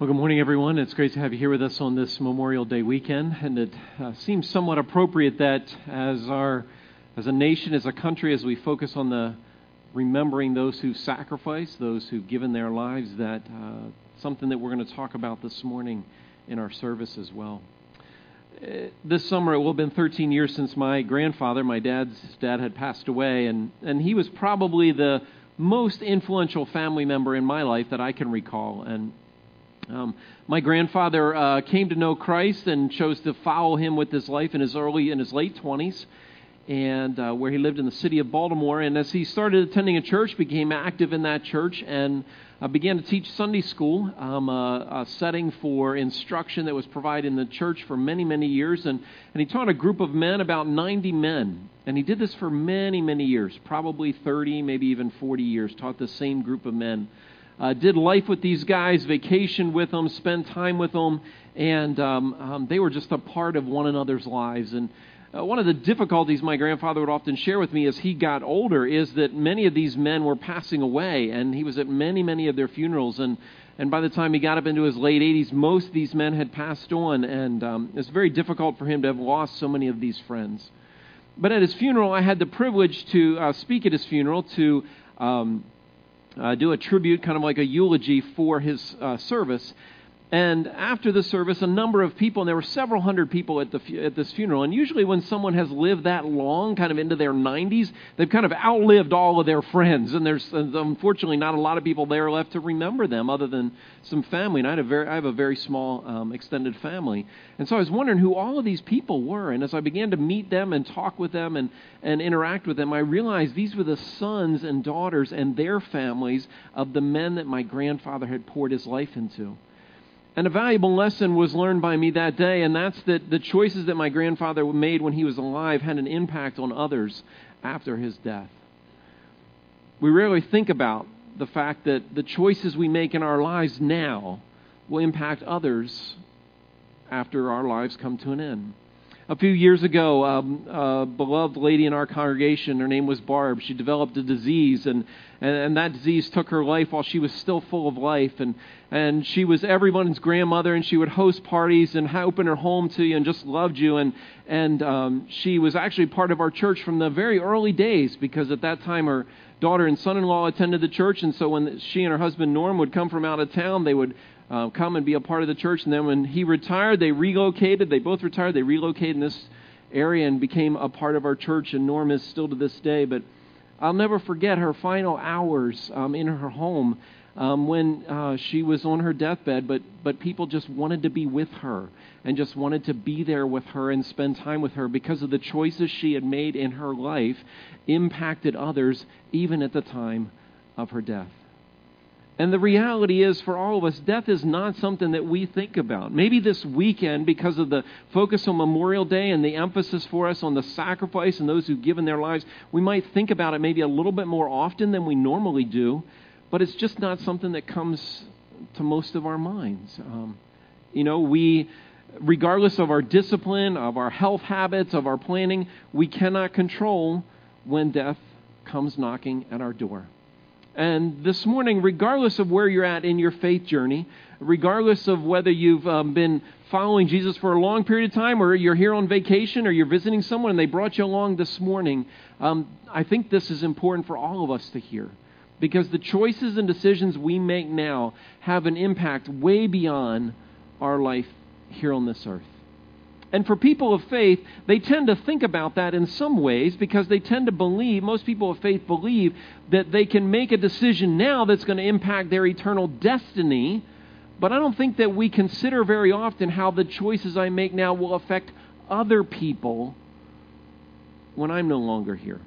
Well, good morning, everyone. It's great to have you here with us on this Memorial Day weekend, and it uh, seems somewhat appropriate that as our, as a nation, as a country, as we focus on the remembering those who sacrificed, those who've given their lives, that uh, something that we're going to talk about this morning in our service as well. Uh, this summer, it will have been 13 years since my grandfather, my dad's dad, had passed away, and, and he was probably the most influential family member in my life that I can recall. And um, my grandfather uh, came to know Christ and chose to follow him with his life in his early in his late 20s, and uh, where he lived in the city of Baltimore. And as he started attending a church, became active in that church and uh, began to teach Sunday school, um, a, a, setting for instruction that was provided in the church for many many years. And and he taught a group of men, about 90 men, and he did this for many many years, probably 30, maybe even 40 years. Taught the same group of men uh, did life with these guys, vacationed with them, spent time with them, and um, um, they were just a part of one another's lives. And uh, one of the difficulties my grandfather would often share with me as he got older is that many of these men were passing away, and he was at many, many of their funerals. And, and by the time he got up into his late 80s, most of these men had passed on, and um, it's very difficult for him to have lost so many of these friends. But at his funeral, I had the privilege to uh, speak at his funeral to. Um, uh, do a tribute, kind of like a eulogy for his uh, service. And after the service, a number of people, and there were several hundred people at, the, at this funeral. And usually, when someone has lived that long, kind of into their 90s, they've kind of outlived all of their friends. And there's unfortunately not a lot of people there left to remember them other than some family. And I, had a very, I have a very small um, extended family. And so I was wondering who all of these people were. And as I began to meet them and talk with them and, and interact with them, I realized these were the sons and daughters and their families of the men that my grandfather had poured his life into. And a valuable lesson was learned by me that day, and that's that the choices that my grandfather made when he was alive had an impact on others after his death. We rarely think about the fact that the choices we make in our lives now will impact others after our lives come to an end. A few years ago, um, a beloved lady in our congregation, her name was Barb, she developed a disease, and and, and that disease took her life while she was still full of life. And, and she was everyone's grandmother, and she would host parties and open her home to you and just loved you. And, and um, she was actually part of our church from the very early days because at that time her daughter and son in law attended the church. And so when she and her husband Norm would come from out of town, they would uh, come and be a part of the church. And then when he retired, they relocated. They both retired. They relocated in this area and became a part of our church. And Norm is still to this day. But I'll never forget her final hours um, in her home um, when uh, she was on her deathbed, but, but people just wanted to be with her and just wanted to be there with her and spend time with her because of the choices she had made in her life impacted others even at the time of her death. And the reality is, for all of us, death is not something that we think about. Maybe this weekend, because of the focus on Memorial Day and the emphasis for us on the sacrifice and those who've given their lives, we might think about it maybe a little bit more often than we normally do, but it's just not something that comes to most of our minds. Um, you know, we, regardless of our discipline, of our health habits, of our planning, we cannot control when death comes knocking at our door. And this morning, regardless of where you're at in your faith journey, regardless of whether you've um, been following Jesus for a long period of time or you're here on vacation or you're visiting someone and they brought you along this morning, um, I think this is important for all of us to hear. Because the choices and decisions we make now have an impact way beyond our life here on this earth. And for people of faith, they tend to think about that in some ways because they tend to believe, most people of faith believe, that they can make a decision now that's going to impact their eternal destiny. But I don't think that we consider very often how the choices I make now will affect other people when I'm no longer here.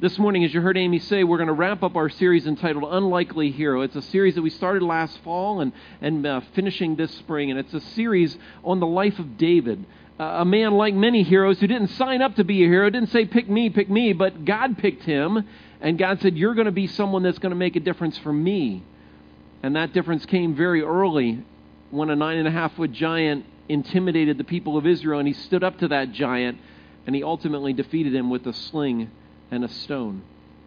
This morning, as you heard Amy say, we're going to wrap up our series entitled Unlikely Hero. It's a series that we started last fall and, and uh, finishing this spring, and it's a series on the life of David. A man like many heroes who didn't sign up to be a hero, didn't say, pick me, pick me, but God picked him, and God said, You're going to be someone that's going to make a difference for me. And that difference came very early when a nine and a half foot giant intimidated the people of Israel, and he stood up to that giant, and he ultimately defeated him with a sling and a stone.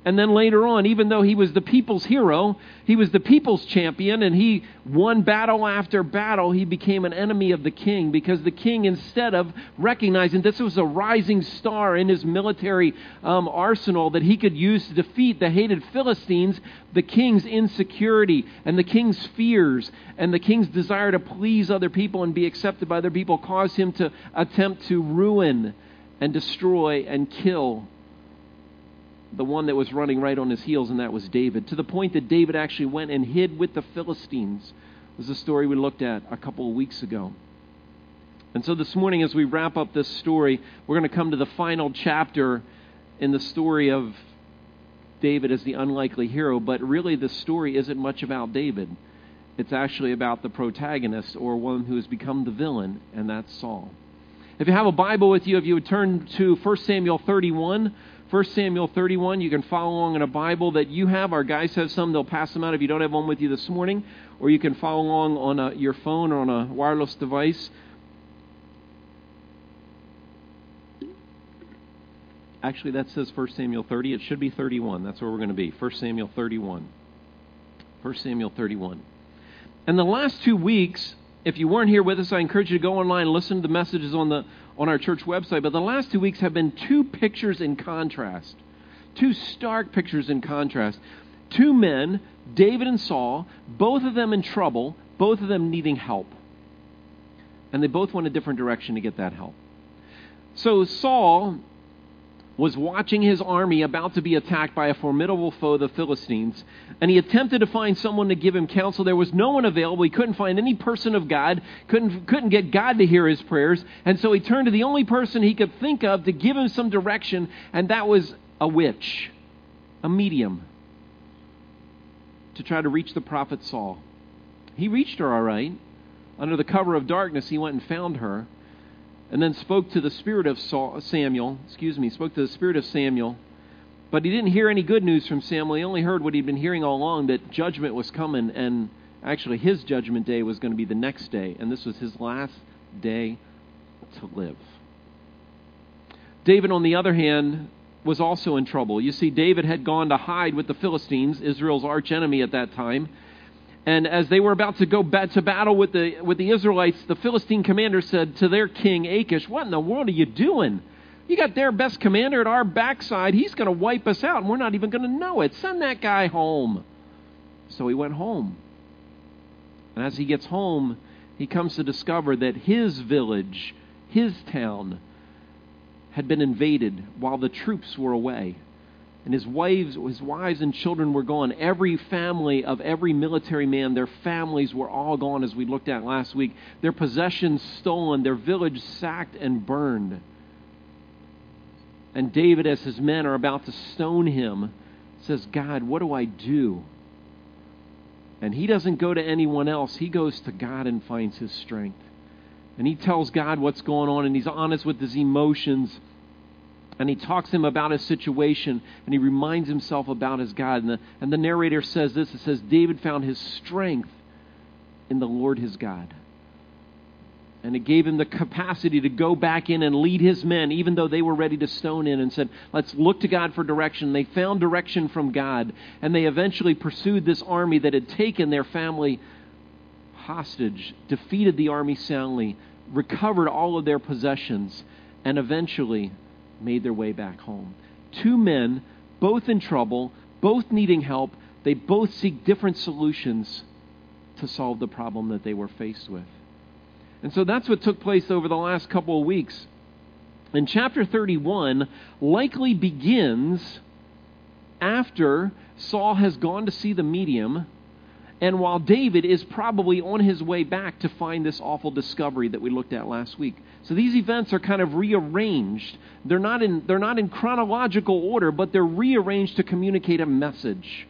And then later on, even though he was the people's hero, he was the people's champion, and he won battle after battle, he became an enemy of the king because the king, instead of recognizing this was a rising star in his military um, arsenal that he could use to defeat the hated Philistines, the king's insecurity and the king's fears and the king's desire to please other people and be accepted by other people caused him to attempt to ruin and destroy and kill the one that was running right on his heels, and that was David, to the point that David actually went and hid with the Philistines. was a story we looked at a couple of weeks ago. And so this morning, as we wrap up this story, we're going to come to the final chapter in the story of David as the unlikely hero, but really the story isn't much about David. It's actually about the protagonist or one who has become the villain, and that's Saul. If you have a Bible with you, if you would turn to 1 Samuel 31, 1 Samuel 31. You can follow along in a Bible that you have. Our guys have some. They'll pass them out if you don't have one with you this morning. Or you can follow along on a, your phone or on a wireless device. Actually, that says 1 Samuel 30. It should be 31. That's where we're going to be. 1 Samuel 31. 1 Samuel 31. And the last two weeks, if you weren't here with us, I encourage you to go online and listen to the messages on the on our church website, but the last two weeks have been two pictures in contrast. Two stark pictures in contrast. Two men, David and Saul, both of them in trouble, both of them needing help. And they both went a different direction to get that help. So Saul was watching his army about to be attacked by a formidable foe, the Philistines, and he attempted to find someone to give him counsel. There was no one available. He couldn't find any person of God, couldn't, couldn't get God to hear his prayers, and so he turned to the only person he could think of to give him some direction, and that was a witch, a medium, to try to reach the prophet Saul. He reached her all right. Under the cover of darkness, he went and found her and then spoke to the spirit of Saul, Samuel, excuse me, spoke to the spirit of Samuel. But he didn't hear any good news from Samuel. He only heard what he'd been hearing all along that judgment was coming, and actually his judgment day was going to be the next day, and this was his last day to live. David, on the other hand, was also in trouble. You see, David had gone to hide with the Philistines, Israel's archenemy at that time. And as they were about to go to battle with the, with the Israelites, the Philistine commander said to their king Achish, What in the world are you doing? You got their best commander at our backside. He's going to wipe us out, and we're not even going to know it. Send that guy home. So he went home. And as he gets home, he comes to discover that his village, his town, had been invaded while the troops were away and his wives, his wives and children were gone. Every family of every military man, their families were all gone, as we looked at last week. Their possessions stolen, their village sacked and burned. And David, as his men are about to stone him, says, God, what do I do? And he doesn't go to anyone else. He goes to God and finds his strength. And he tells God what's going on, and he's honest with his emotions and he talks to him about his situation and he reminds himself about his God. And the, and the narrator says this it says, David found his strength in the Lord his God. And it gave him the capacity to go back in and lead his men, even though they were ready to stone in, and said, Let's look to God for direction. They found direction from God, and they eventually pursued this army that had taken their family hostage, defeated the army soundly, recovered all of their possessions, and eventually made their way back home. Two men, both in trouble, both needing help. They both seek different solutions to solve the problem that they were faced with. And so that's what took place over the last couple of weeks. And chapter 31 likely begins after Saul has gone to see the medium and while David is probably on his way back to find this awful discovery that we looked at last week. So these events are kind of rearranged. They're not in, they're not in chronological order, but they're rearranged to communicate a message.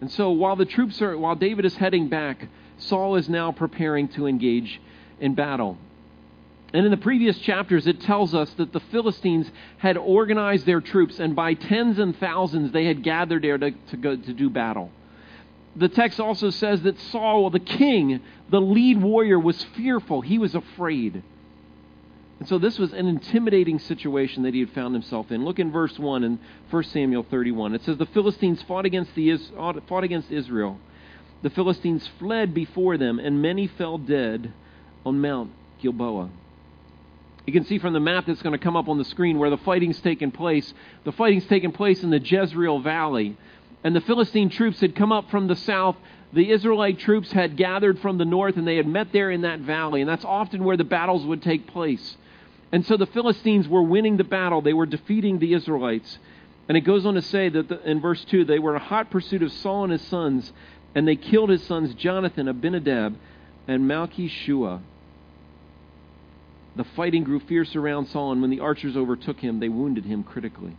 And so while the troops are, while David is heading back, Saul is now preparing to engage in battle. And in the previous chapters, it tells us that the Philistines had organized their troops, and by tens and thousands they had gathered there to, to go to do battle. The text also says that Saul, the king, the lead warrior, was fearful. He was afraid. And so this was an intimidating situation that he had found himself in. Look in verse 1 in 1 Samuel 31. It says, The Philistines fought against, the, fought against Israel. The Philistines fled before them, and many fell dead on Mount Gilboa. You can see from the map that's going to come up on the screen where the fighting's taken place. The fighting's taken place in the Jezreel Valley. And the Philistine troops had come up from the south. The Israelite troops had gathered from the north, and they had met there in that valley. And that's often where the battles would take place. And so the Philistines were winning the battle, they were defeating the Israelites. And it goes on to say that the, in verse 2 they were in a hot pursuit of Saul and his sons, and they killed his sons Jonathan, Abinadab, and Malchishua. The fighting grew fierce around Saul, and when the archers overtook him, they wounded him critically.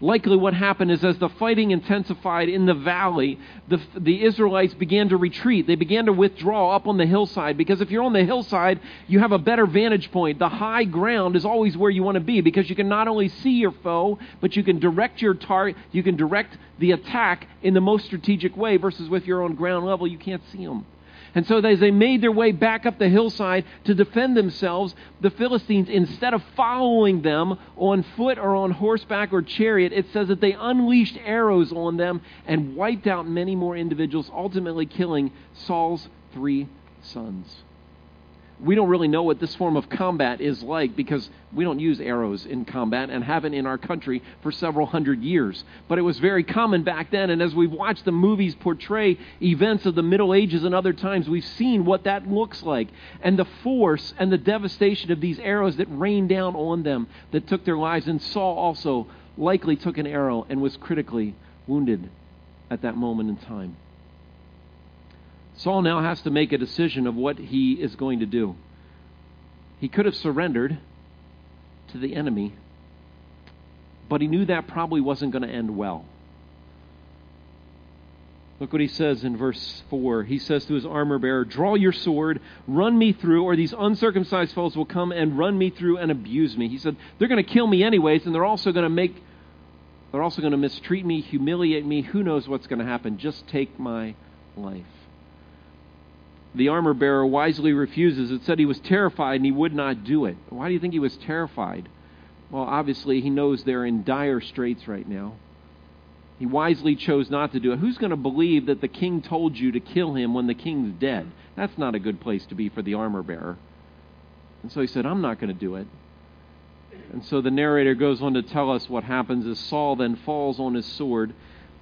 Likely, what happened is as the fighting intensified in the valley, the, the Israelites began to retreat. They began to withdraw up on the hillside because if you're on the hillside, you have a better vantage point. The high ground is always where you want to be because you can not only see your foe, but you can direct your target, you can direct the attack in the most strategic way versus with your own ground level, you can't see them. And so, as they made their way back up the hillside to defend themselves, the Philistines, instead of following them on foot or on horseback or chariot, it says that they unleashed arrows on them and wiped out many more individuals, ultimately killing Saul's three sons we don't really know what this form of combat is like because we don't use arrows in combat and haven't in our country for several hundred years. But it was very common back then, and as we've watched the movies portray events of the Middle Ages and other times, we've seen what that looks like and the force and the devastation of these arrows that rained down on them that took their lives. And Saul also likely took an arrow and was critically wounded at that moment in time. Saul now has to make a decision of what he is going to do. He could have surrendered to the enemy, but he knew that probably wasn't going to end well. Look what he says in verse 4. He says to his armor bearer, Draw your sword, run me through, or these uncircumcised foes will come and run me through and abuse me. He said, They're going to kill me anyways, and they're also going to make they're also going to mistreat me, humiliate me. Who knows what's going to happen? Just take my life the armor bearer wisely refuses. It said he was terrified and he would not do it. Why do you think he was terrified? Well, obviously, he knows they're in dire straits right now. He wisely chose not to do it. Who's going to believe that the king told you to kill him when the king's dead? That's not a good place to be for the armor bearer. And so he said, I'm not going to do it. And so the narrator goes on to tell us what happens as Saul then falls on his sword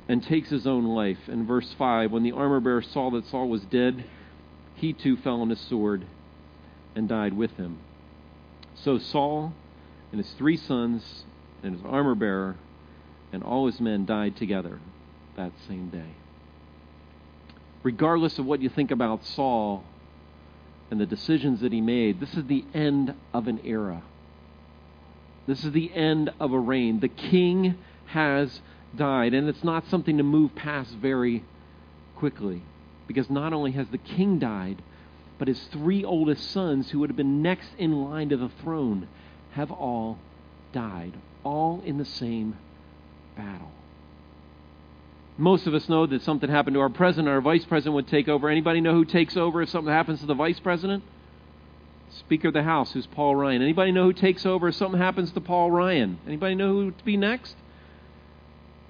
and takes his own life. In verse 5, when the armor bearer saw that Saul was dead, he too fell on his sword and died with him. So Saul and his three sons and his armor bearer and all his men died together that same day. Regardless of what you think about Saul and the decisions that he made, this is the end of an era. This is the end of a reign. The king has died, and it's not something to move past very quickly. Because not only has the king died, but his three oldest sons, who would have been next in line to the throne, have all died, all in the same battle. Most of us know that something happened to our president, our vice president would take over. Anybody know who takes over if something happens to the vice president? Speaker of the House, who's Paul Ryan. Anybody know who takes over if something happens to Paul Ryan? Anybody know who to be next?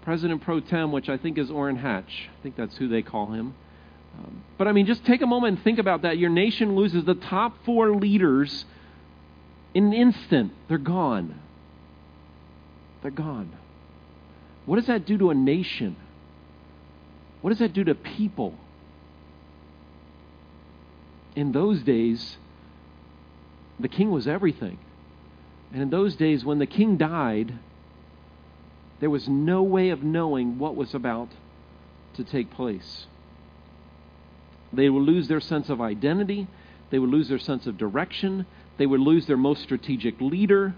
President pro tem, which I think is Orrin Hatch. I think that's who they call him. But I mean, just take a moment and think about that. Your nation loses the top four leaders in an instant. They're gone. They're gone. What does that do to a nation? What does that do to people? In those days, the king was everything. And in those days, when the king died, there was no way of knowing what was about to take place. They would lose their sense of identity. They would lose their sense of direction. They would lose their most strategic leader.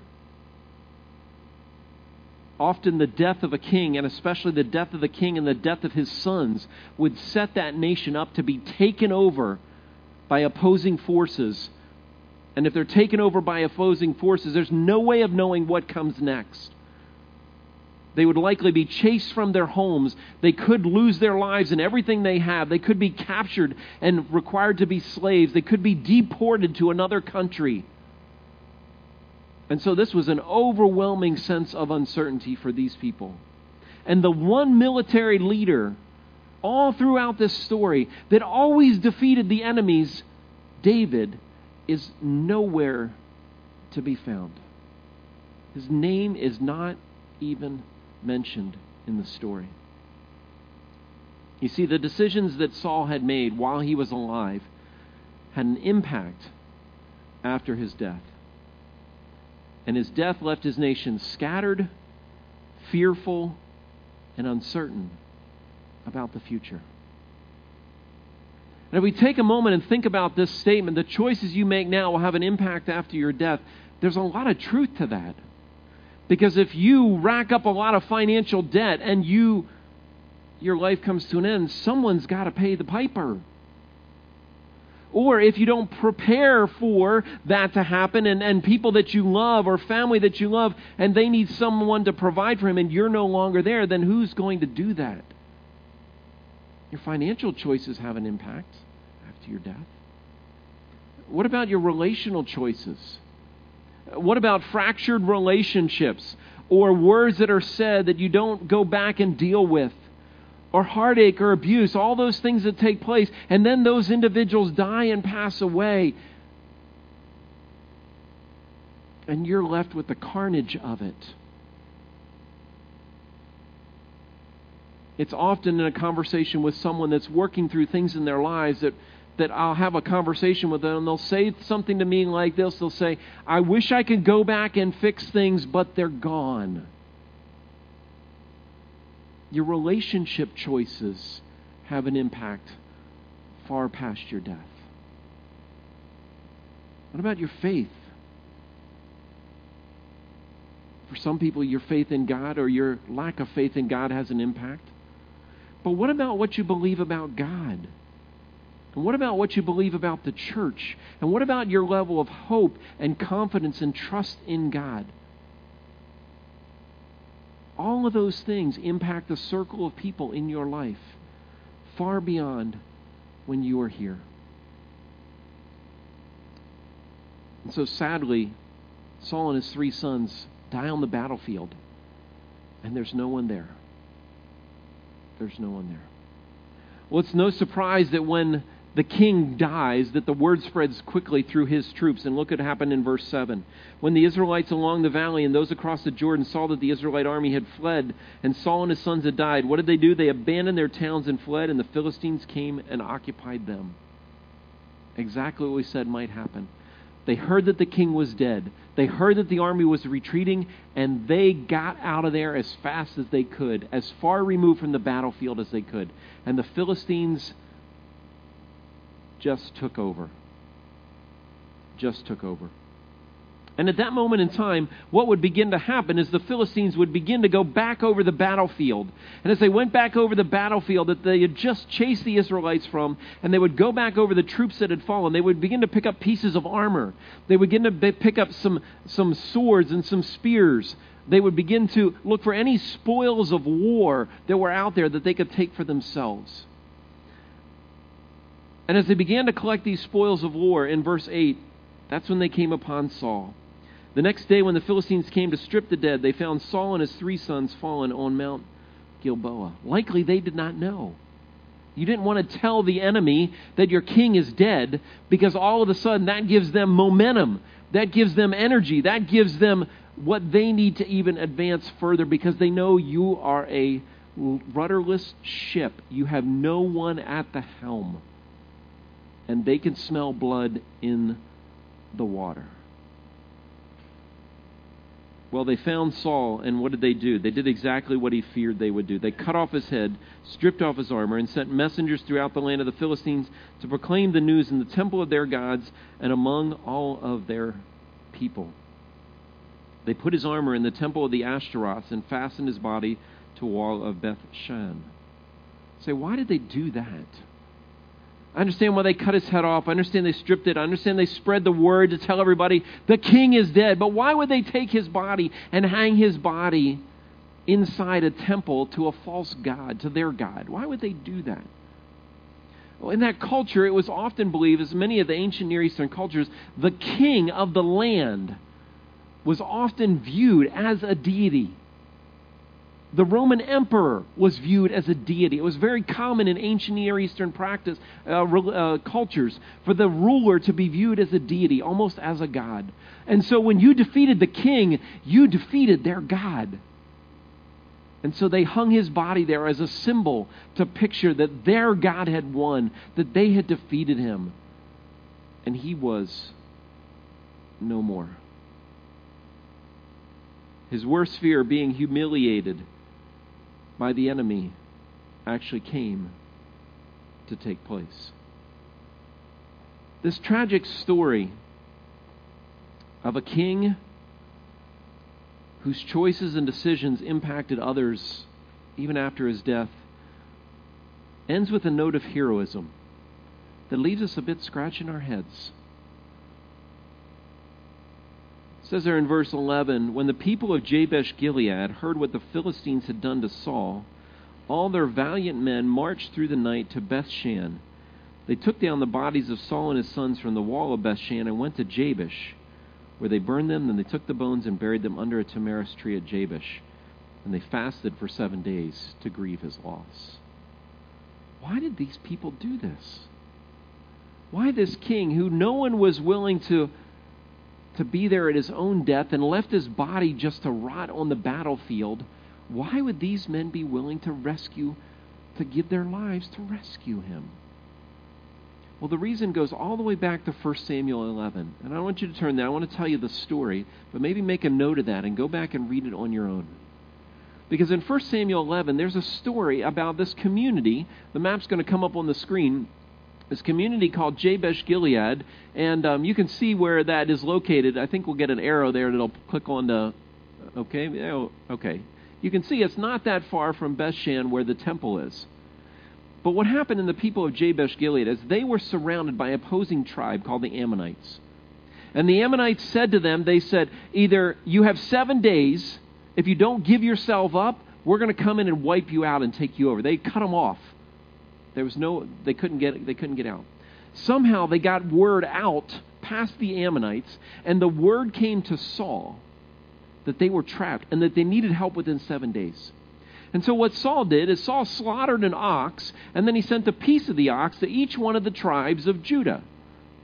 Often, the death of a king, and especially the death of the king and the death of his sons, would set that nation up to be taken over by opposing forces. And if they're taken over by opposing forces, there's no way of knowing what comes next. They would likely be chased from their homes. They could lose their lives and everything they have. They could be captured and required to be slaves. They could be deported to another country. And so this was an overwhelming sense of uncertainty for these people. And the one military leader all throughout this story that always defeated the enemies, David, is nowhere to be found. His name is not even mentioned in the story. You see, the decisions that Saul had made while he was alive had an impact after his death. And his death left his nation scattered, fearful, and uncertain about the future. And if we take a moment and think about this statement, the choices you make now will have an impact after your death, there's a lot of truth to that. Because if you rack up a lot of financial debt and you your life comes to an end, someone's got to pay the piper. Or if you don't prepare for that to happen and, and people that you love or family that you love and they need someone to provide for him and you're no longer there, then who's going to do that? Your financial choices have an impact after your death. What about your relational choices? What about fractured relationships or words that are said that you don't go back and deal with? Or heartache or abuse, all those things that take place, and then those individuals die and pass away. And you're left with the carnage of it. It's often in a conversation with someone that's working through things in their lives that that I'll have a conversation with them and they'll say something to me like this. They'll say, I wish I could go back and fix things, but they're gone. Your relationship choices have an impact far past your death. What about your faith? For some people, your faith in God or your lack of faith in God has an impact. But what about what you believe about God? And what about what you believe about the church? And what about your level of hope and confidence and trust in God? All of those things impact the circle of people in your life far beyond when you are here. And so sadly, Saul and his three sons die on the battlefield, and there's no one there. There's no one there. Well, it's no surprise that when the king dies, that the word spreads quickly through his troops. And look what happened in verse 7. When the Israelites along the valley and those across the Jordan saw that the Israelite army had fled and Saul and his sons had died, what did they do? They abandoned their towns and fled, and the Philistines came and occupied them. Exactly what we said might happen. They heard that the king was dead. They heard that the army was retreating, and they got out of there as fast as they could, as far removed from the battlefield as they could. And the Philistines just took over. Just took over. And at that moment in time, what would begin to happen is the Philistines would begin to go back over the battlefield. And as they went back over the battlefield that they had just chased the Israelites from, and they would go back over the troops that had fallen, they would begin to pick up pieces of armor. They would begin to pick up some, some swords and some spears. They would begin to look for any spoils of war that were out there that they could take for themselves. And as they began to collect these spoils of war, in verse 8, that's when they came upon Saul. The next day, when the Philistines came to strip the dead, they found Saul and his three sons fallen on Mount Gilboa. Likely they did not know. You didn't want to tell the enemy that your king is dead because all of a sudden that gives them momentum. That gives them energy. That gives them what they need to even advance further because they know you are a rudderless ship. You have no one at the helm and they can smell blood in the water. Well, they found Saul, and what did they do? They did exactly what he feared they would do. They cut off his head, stripped off his armor, and sent messengers throughout the land of the Philistines to proclaim the news in the temple of their gods and among all of their people. They put his armor in the temple of the Ashtaroths and fastened his body to a wall of Beth Shan. Say, why did they do that? I understand why they cut his head off. I understand they stripped it. I understand they spread the word to tell everybody the king is dead. But why would they take his body and hang his body inside a temple to a false god, to their god? Why would they do that? Well, in that culture, it was often believed, as many of the ancient Near Eastern cultures, the king of the land was often viewed as a deity. The Roman emperor was viewed as a deity. It was very common in ancient Near Eastern practice uh, uh, cultures for the ruler to be viewed as a deity, almost as a god. And so when you defeated the king, you defeated their god. And so they hung his body there as a symbol to picture that their God had won, that they had defeated him. And he was no more. His worst fear, being humiliated, by the enemy actually came to take place. This tragic story of a king whose choices and decisions impacted others even after his death ends with a note of heroism that leaves us a bit scratching our heads. It says there in verse 11 When the people of Jabesh Gilead heard what the Philistines had done to Saul, all their valiant men marched through the night to Bethshan. They took down the bodies of Saul and his sons from the wall of Bethshan and went to Jabesh, where they burned them. Then they took the bones and buried them under a tamarisk tree at Jabesh. And they fasted for seven days to grieve his loss. Why did these people do this? Why this king, who no one was willing to to be there at his own death and left his body just to rot on the battlefield, why would these men be willing to rescue, to give their lives to rescue him? Well, the reason goes all the way back to 1 Samuel 11. And I want you to turn there. I want to tell you the story, but maybe make a note of that and go back and read it on your own. Because in 1 Samuel 11, there's a story about this community. The map's going to come up on the screen this community called Jabesh Gilead, and um, you can see where that is located. I think we'll get an arrow there that'll click on the. Okay, oh, okay. You can see it's not that far from Bethshan where the temple is. But what happened in the people of Jabesh Gilead is they were surrounded by an opposing tribe called the Ammonites. And the Ammonites said to them, they said, either you have seven days, if you don't give yourself up, we're going to come in and wipe you out and take you over. They cut them off. There was no they couldn't get they couldn't get out. Somehow they got word out past the Ammonites, and the word came to Saul that they were trapped and that they needed help within seven days. And so what Saul did is Saul slaughtered an ox, and then he sent a piece of the ox to each one of the tribes of Judah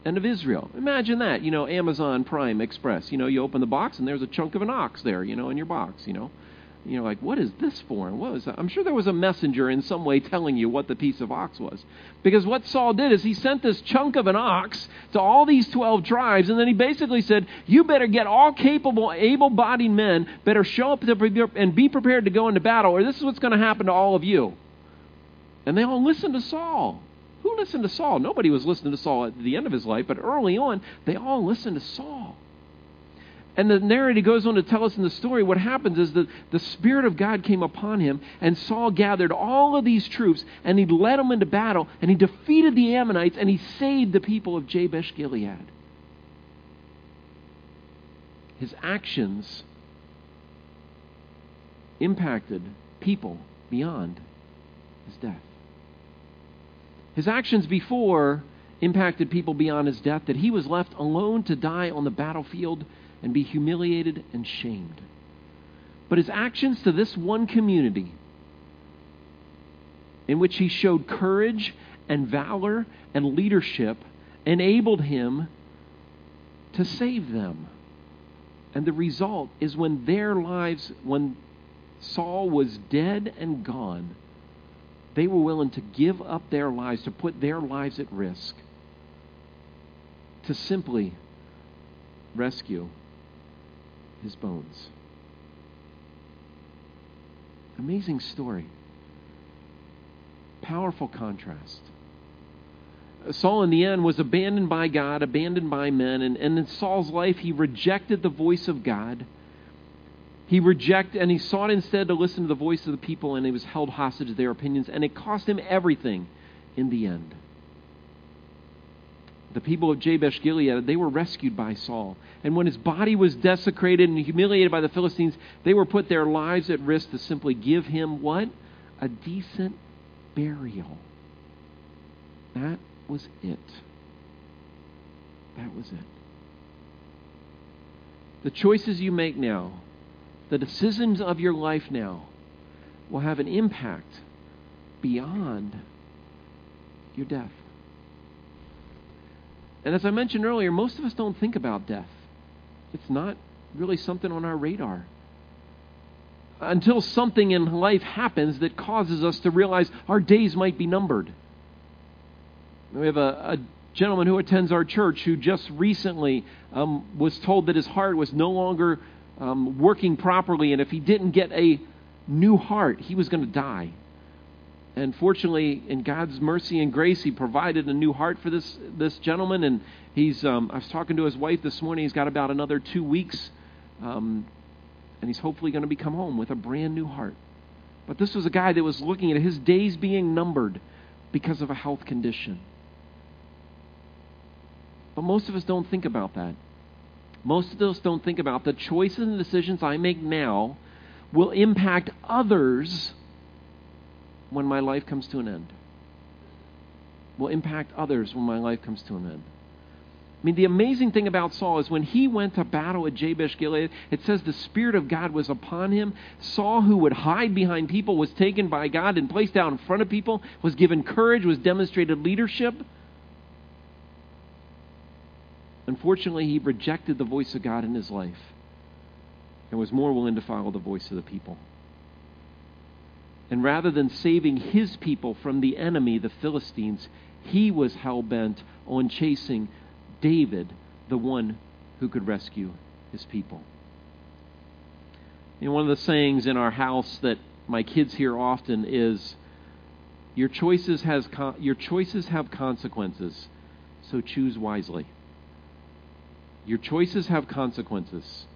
and of Israel. Imagine that, you know, Amazon Prime Express. You know, you open the box and there's a chunk of an ox there, you know, in your box, you know you know, like, what is this for? And what was that? I'm sure there was a messenger in some way telling you what the piece of ox was. Because what Saul did is he sent this chunk of an ox to all these 12 tribes, and then he basically said, You better get all capable, able bodied men, better show up and be prepared to go into battle, or this is what's going to happen to all of you. And they all listened to Saul. Who listened to Saul? Nobody was listening to Saul at the end of his life, but early on, they all listened to Saul. And the narrator goes on to tell us in the story what happens is that the Spirit of God came upon him, and Saul gathered all of these troops, and he led them into battle, and he defeated the Ammonites, and he saved the people of Jabesh Gilead. His actions impacted people beyond his death. His actions before impacted people beyond his death, that he was left alone to die on the battlefield and be humiliated and shamed. But his actions to this one community, in which he showed courage and valor and leadership, enabled him to save them. And the result is when their lives, when Saul was dead and gone, they were willing to give up their lives, to put their lives at risk, to simply rescue his bones. Amazing story. Powerful contrast. Saul, in the end, was abandoned by God, abandoned by men, and, and in Saul's life, he rejected the voice of God. He rejected, and he sought instead to listen to the voice of the people, and he was held hostage to their opinions, and it cost him everything in the end the people of Jabesh Gilead, they were rescued by Saul. And when his body was desecrated and humiliated by the Philistines, they were put their lives at risk to simply give him what? A decent burial. That was it. That was it. The choices you make now, the decisions of your life now, will have an impact beyond your death. And as I mentioned earlier, most of us don't think about death. It's not really something on our radar. Until something in life happens that causes us to realize our days might be numbered. We have a, a gentleman who attends our church who just recently um, was told that his heart was no longer um, working properly, and if he didn't get a new heart, he was going to die. And fortunately, in God's mercy and grace, He provided a new heart for this this gentleman. And he's um, I was talking to his wife this morning. He's got about another two weeks, um, and he's hopefully going to be come home with a brand new heart. But this was a guy that was looking at his days being numbered because of a health condition. But most of us don't think about that. Most of us don't think about the choices and decisions I make now will impact others when my life comes to an end. Will impact others when my life comes to an end. I mean, the amazing thing about Saul is when he went to battle at Jabesh Gilead, it says the Spirit of God was upon him. Saul, who would hide behind people, was taken by God and placed out in front of people, was given courage, was demonstrated leadership. Unfortunately, he rejected the voice of God in his life and was more willing to follow the voice of the people. And rather than saving his people from the enemy, the Philistines, he was hell bent on chasing David, the one who could rescue his people. You know, one of the sayings in our house that my kids hear often is your choices has con- your choices have consequences, so choose wisely. Your choices have consequences,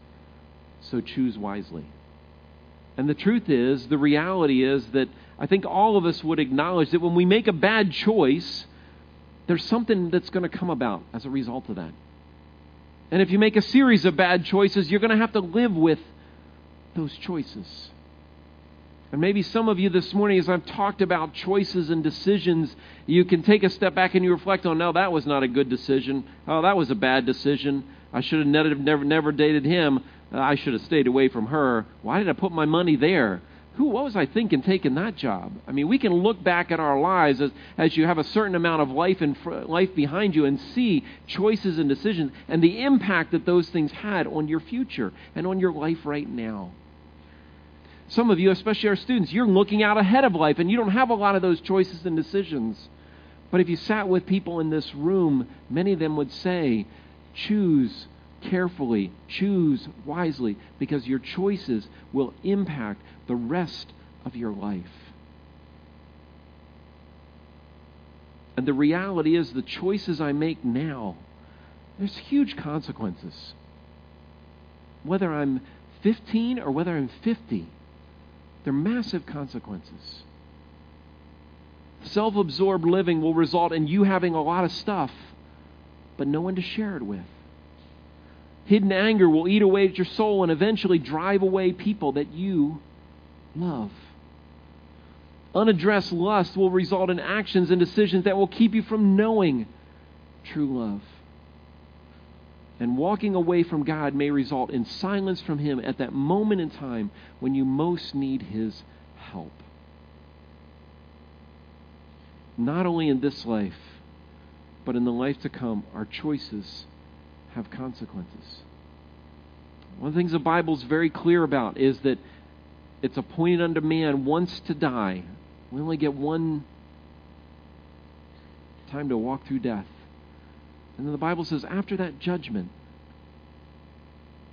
so choose wisely. And the truth is, the reality is that I think all of us would acknowledge that when we make a bad choice, there's something that's going to come about as a result of that. And if you make a series of bad choices, you're going to have to live with those choices. And maybe some of you this morning, as I've talked about choices and decisions, you can take a step back and you reflect on, no, that was not a good decision. Oh, that was a bad decision. I should have never, never, never dated him. Uh, I should have stayed away from her. Why did I put my money there? Who, what was I thinking taking that job? I mean, we can look back at our lives as, as you have a certain amount of life and life behind you and see choices and decisions and the impact that those things had on your future and on your life right now. Some of you, especially our students, you're looking out ahead of life and you don't have a lot of those choices and decisions. But if you sat with people in this room, many of them would say, choose carefully, choose wisely, because your choices will impact the rest of your life. And the reality is, the choices I make now, there's huge consequences. Whether I'm 15 or whether I'm 50, they're massive consequences. Self absorbed living will result in you having a lot of stuff, but no one to share it with. Hidden anger will eat away at your soul and eventually drive away people that you love. Unaddressed lust will result in actions and decisions that will keep you from knowing true love. And walking away from God may result in silence from Him at that moment in time when you most need His help. Not only in this life, but in the life to come, our choices have consequences. One of the things the Bible is very clear about is that it's appointed unto man once to die. We only get one time to walk through death. And then the Bible says, after that judgment,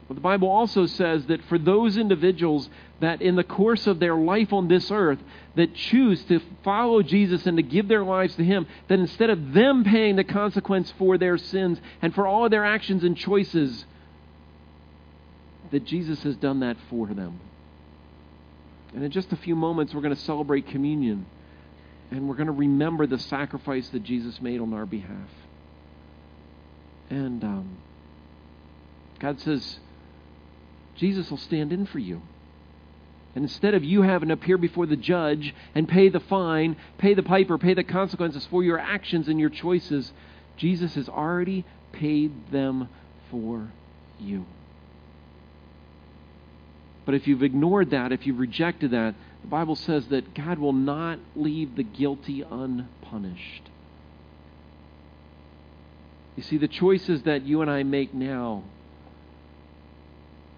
but the Bible also says that for those individuals that in the course of their life on this earth that choose to follow Jesus and to give their lives to Him, that instead of them paying the consequence for their sins and for all of their actions and choices, that Jesus has done that for them. And in just a few moments, we're going to celebrate communion. And we're going to remember the sacrifice that Jesus made on our behalf. And um, God says, Jesus will stand in for you. And instead of you having to appear before the judge and pay the fine, pay the piper, pay the consequences for your actions and your choices, Jesus has already paid them for you. But if you've ignored that, if you've rejected that, the Bible says that God will not leave the guilty unpunished. You see, the choices that you and I make now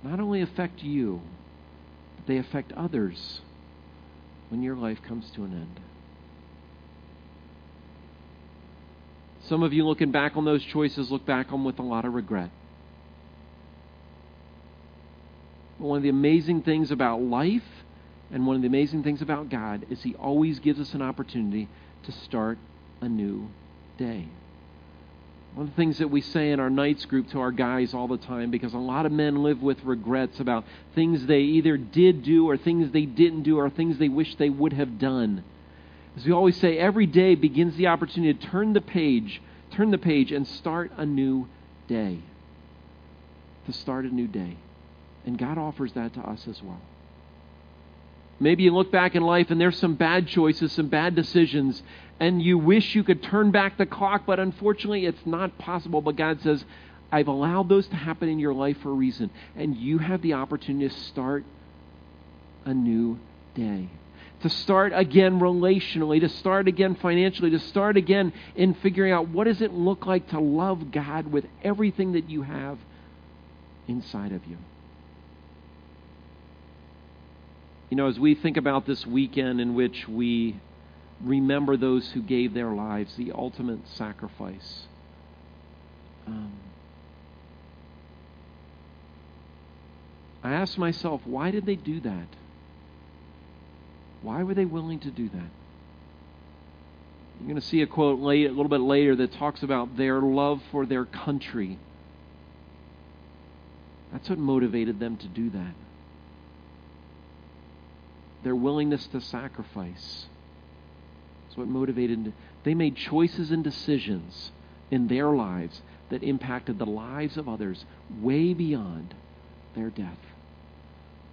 not only affect you, but they affect others when your life comes to an end. Some of you looking back on those choices look back on with a lot of regret. But one of the amazing things about life and one of the amazing things about God is He always gives us an opportunity to start a new day. One of the things that we say in our Knights group to our guys all the time, because a lot of men live with regrets about things they either did do or things they didn't do or things they wish they would have done. As we always say, every day begins the opportunity to turn the page, turn the page and start a new day. To start a new day. And God offers that to us as well. Maybe you look back in life and there's some bad choices, some bad decisions, and you wish you could turn back the clock, but unfortunately it's not possible. But God says, I've allowed those to happen in your life for a reason, and you have the opportunity to start a new day. To start again relationally, to start again financially, to start again in figuring out what does it look like to love God with everything that you have inside of you. You know, as we think about this weekend in which we remember those who gave their lives, the ultimate sacrifice. Um, I ask myself, why did they do that? Why were they willing to do that? You're going to see a quote late, a little bit later that talks about their love for their country. That's what motivated them to do that their willingness to sacrifice. What motivated. They made choices and decisions in their lives that impacted the lives of others way beyond their death.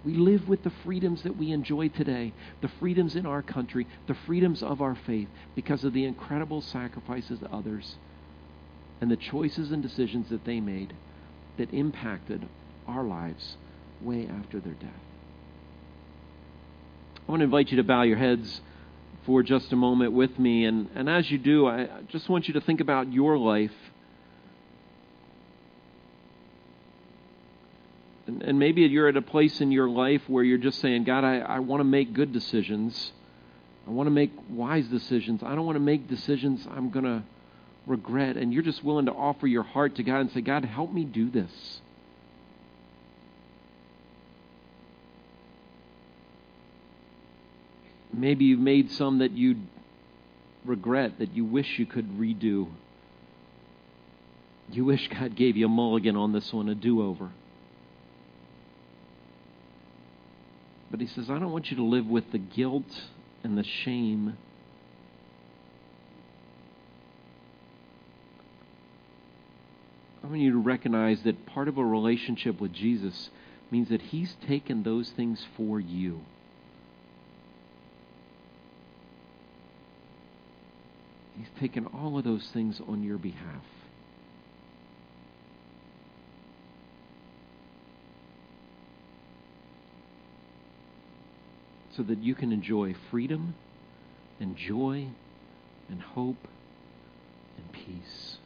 We live with the freedoms that we enjoy today, the freedoms in our country, the freedoms of our faith, because of the incredible sacrifices of others and the choices and decisions that they made that impacted our lives way after their death. I want to invite you to bow your heads for just a moment with me. And, and as you do, I just want you to think about your life. And, and maybe you're at a place in your life where you're just saying, God, I, I want to make good decisions. I want to make wise decisions. I don't want to make decisions I'm going to regret. And you're just willing to offer your heart to God and say, God, help me do this. Maybe you've made some that you regret, that you wish you could redo. You wish God gave you a mulligan on this one, a do over. But He says, I don't want you to live with the guilt and the shame. I want you to recognize that part of a relationship with Jesus means that He's taken those things for you. He's taken all of those things on your behalf. So that you can enjoy freedom and joy and hope and peace.